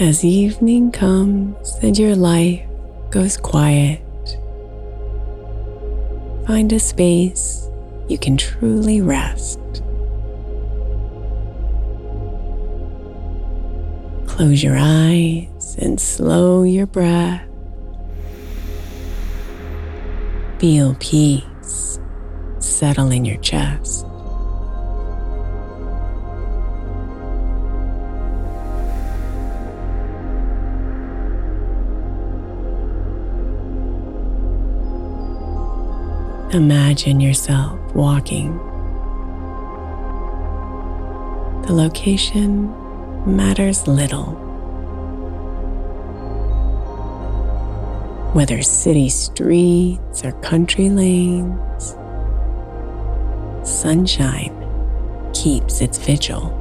As evening comes and your life goes quiet, find a space you can truly rest. Close your eyes and slow your breath. Feel peace settle in your chest. Imagine yourself walking. The location matters little. Whether city streets or country lanes, sunshine keeps its vigil.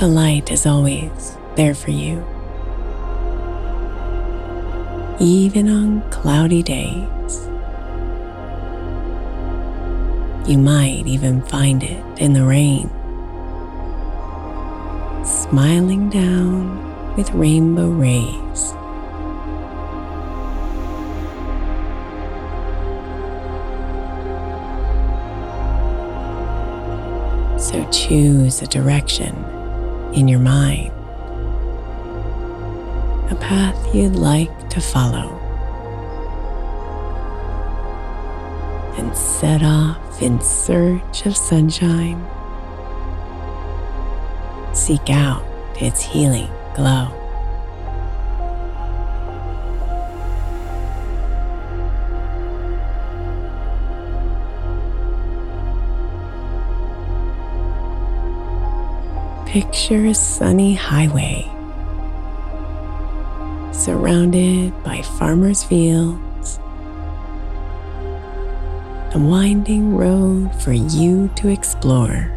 The light is always there for you. Even on cloudy days, you might even find it in the rain, smiling down with rainbow rays. So choose a direction in your mind, a path you'd like to follow, and set off in search of sunshine. Seek out its healing glow. Picture a sunny highway surrounded by farmers' fields, a winding road for you to explore,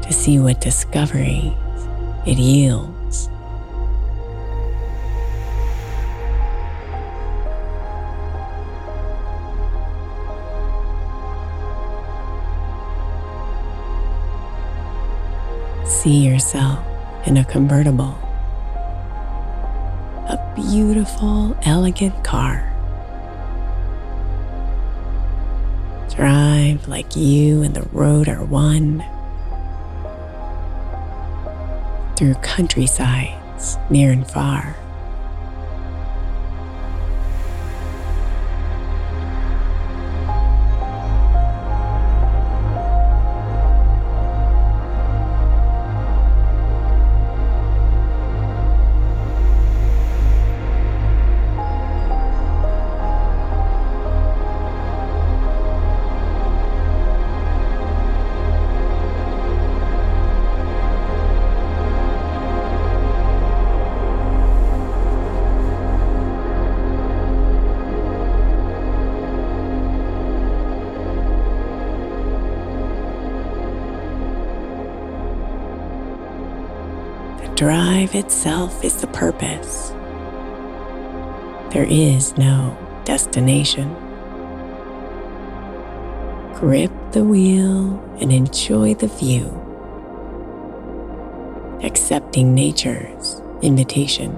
to see what discoveries it yields. See yourself in a convertible, a beautiful, elegant car. Drive like you and the road are one through countrysides near and far. Drive itself is the purpose. There is no destination. grip the wheel and enjoy the view, accepting nature's invitation.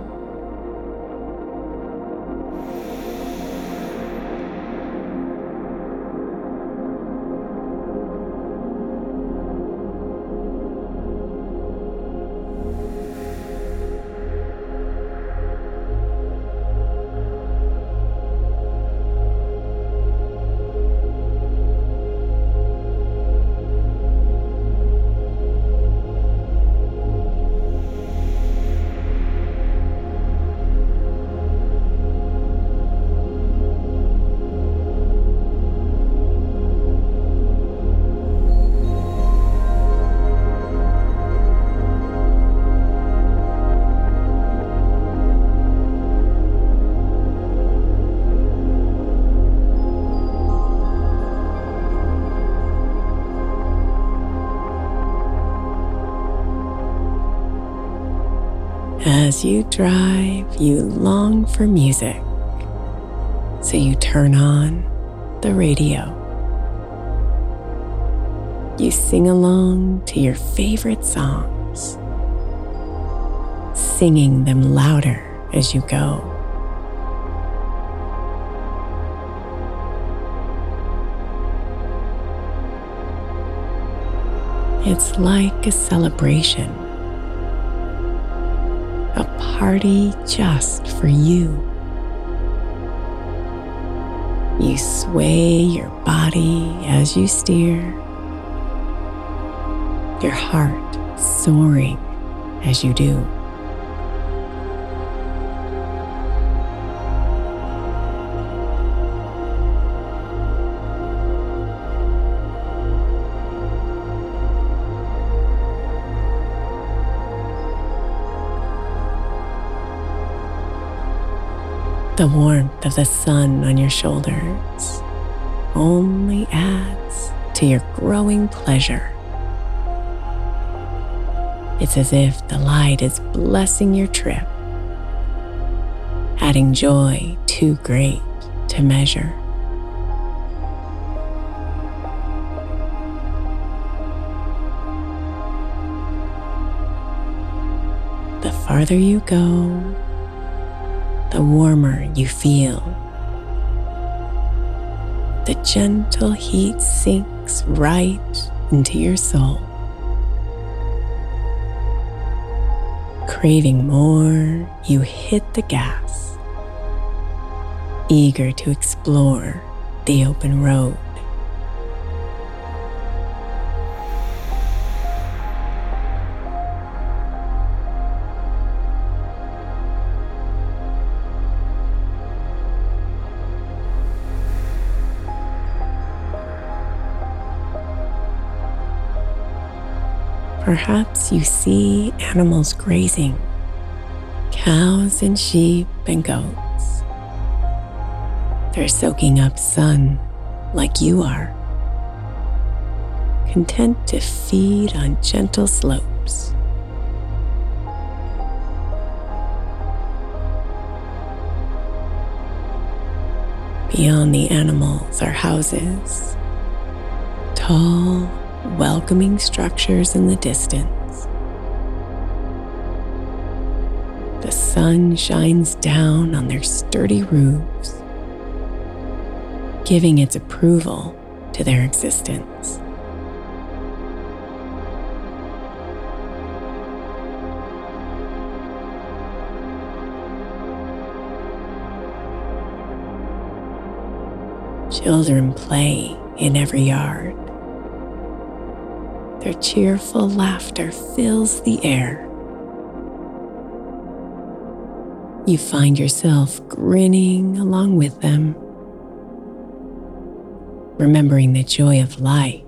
As you drive, you long for music, so you turn on the radio. You sing along to your favorite songs, singing them louder as you go. It's like a celebration party just for you. You sway your body as you steer, your heart soaring as you do. The warmth of the sun on your shoulders only adds to your growing pleasure. It's as if the light is blessing your trip, adding joy too great to measure. The farther you go, the warmer you feel. The gentle heat sinks right into your soul. Craving more, you hit the gas, eager to explore the open road. Perhaps you see animals grazing cows and sheep and goats. They're soaking up sun like you are, content to feed on gentle slopes. Beyond the animals are houses, tall welcoming structures in the distance. The sun shines down on their sturdy roofs, giving its approval to their existence. Children play in every yard. Their cheerful laughter fills the air. You find yourself grinning along with them, remembering the joy of life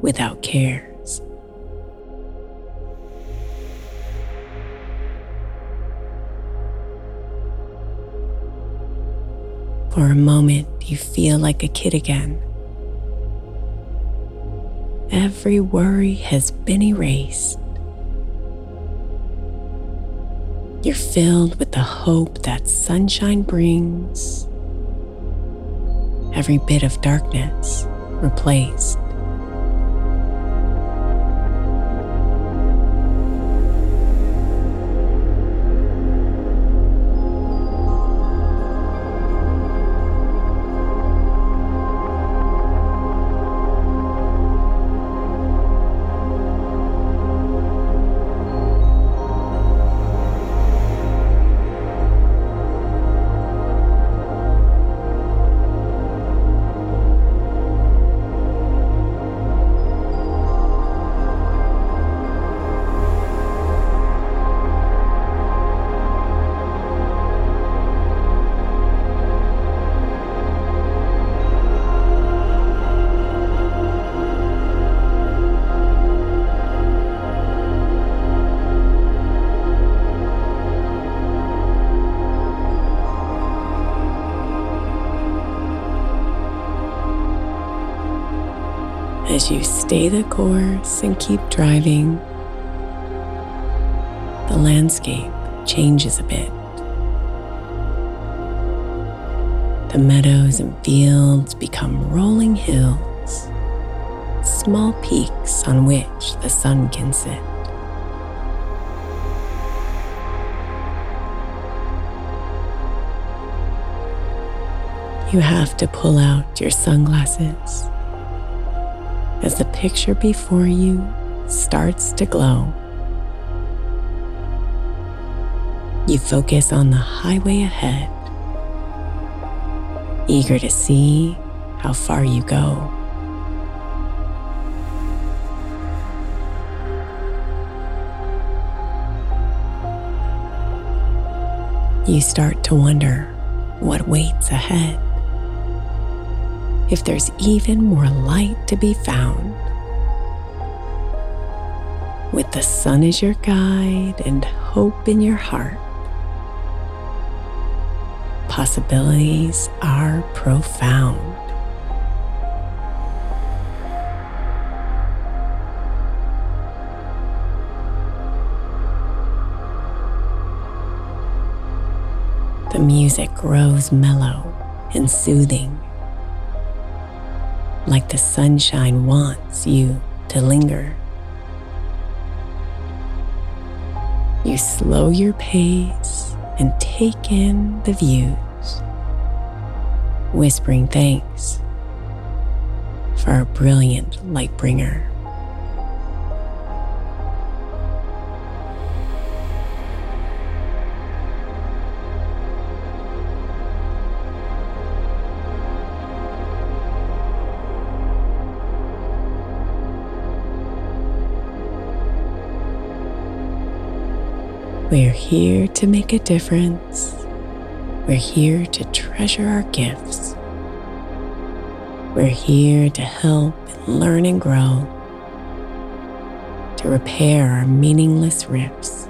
without cares. For a moment, you feel like a kid again every worry has been erased. You're filled with the hope that sunshine brings. Every bit of darkness replaced. As you stay the course and keep driving, the landscape changes a bit. The meadows and fields become rolling hills, small peaks on which the sun can sit. You have to pull out your sunglasses as the picture before you starts to glow. You focus on the highway ahead, eager to see how far you go. You start to wonder what waits ahead if there's even more light to be found. With the sun as your guide and hope in your heart, possibilities are profound. The music grows mellow and soothing like the sunshine wants you to linger. You slow your pace and take in the views, whispering thanks for a brilliant light bringer. We're here to make a difference. We're here to treasure our gifts. We're here to help and learn and grow, to repair our meaningless rifts.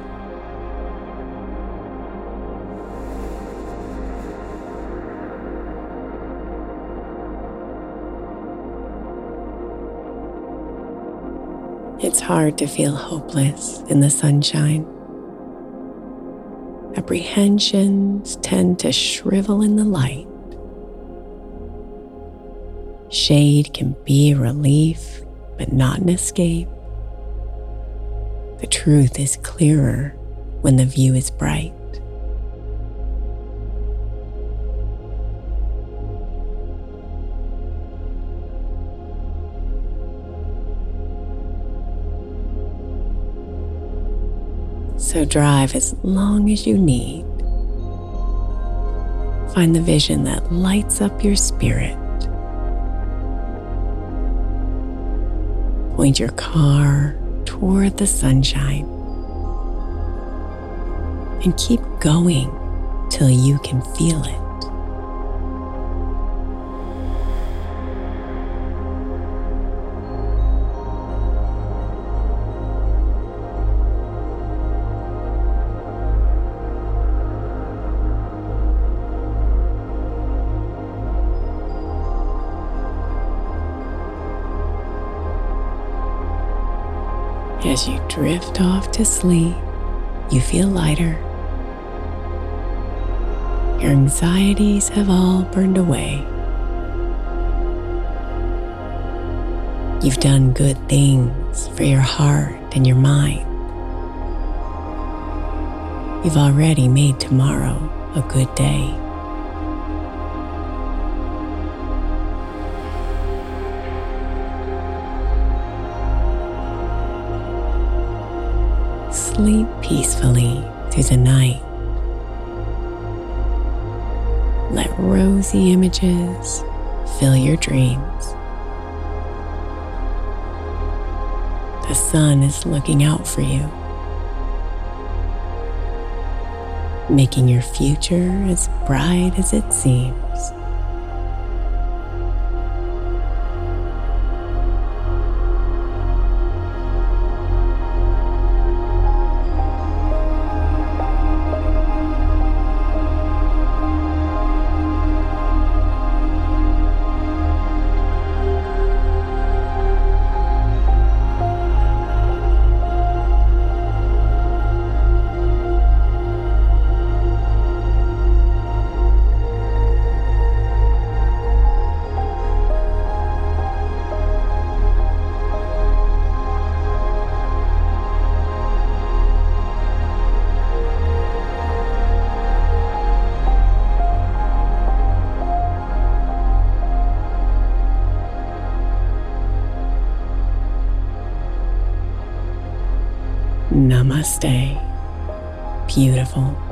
It's hard to feel hopeless in the sunshine apprehensions tend to shrivel in the light. Shade can be relief, but not an escape. The truth is clearer when the view is bright. So drive as long as you need. Find the vision that lights up your spirit. Point your car toward the sunshine and keep going till you can feel it. As you drift off to sleep, you feel lighter. Your anxieties have all burned away. You've done good things for your heart and your mind. You've already made tomorrow a good day. Sleep peacefully through the night. Let rosy images fill your dreams. The sun is looking out for you, making your future as bright as it seems. Namaste, beautiful.